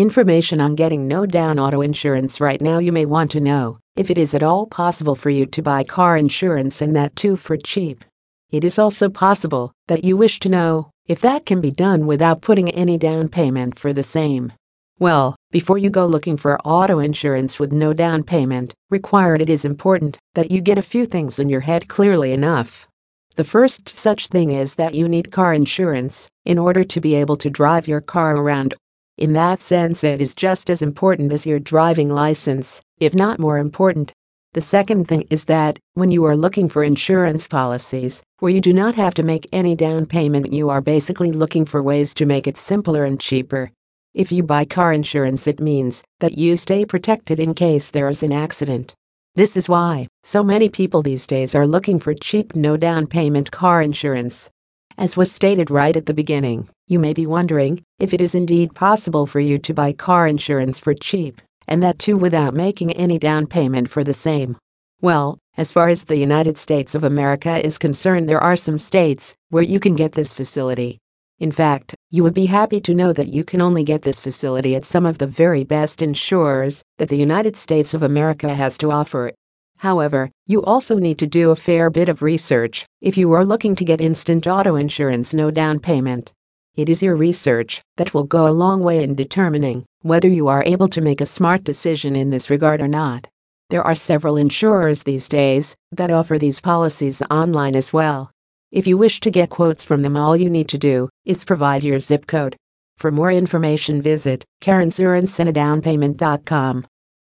Information on getting no down auto insurance right now you may want to know if it is at all possible for you to buy car insurance and that too for cheap. It is also possible that you wish to know if that can be done without putting any down payment for the same. Well, before you go looking for auto insurance with no down payment required, it is important that you get a few things in your head clearly enough. The first such thing is that you need car insurance in order to be able to drive your car around. In that sense, it is just as important as your driving license, if not more important. The second thing is that when you are looking for insurance policies where you do not have to make any down payment, you are basically looking for ways to make it simpler and cheaper. If you buy car insurance, it means that you stay protected in case there is an accident. This is why so many people these days are looking for cheap, no down payment car insurance. As was stated right at the beginning, you may be wondering if it is indeed possible for you to buy car insurance for cheap, and that too without making any down payment for the same. Well, as far as the United States of America is concerned, there are some states where you can get this facility. In fact, you would be happy to know that you can only get this facility at some of the very best insurers that the United States of America has to offer. However, you also need to do a fair bit of research if you are looking to get instant auto insurance no down payment. It is your research that will go a long way in determining whether you are able to make a smart decision in this regard or not. There are several insurers these days that offer these policies online as well. If you wish to get quotes from them, all you need to do is provide your zip code. For more information, visit carinsurancenodownpayment.com.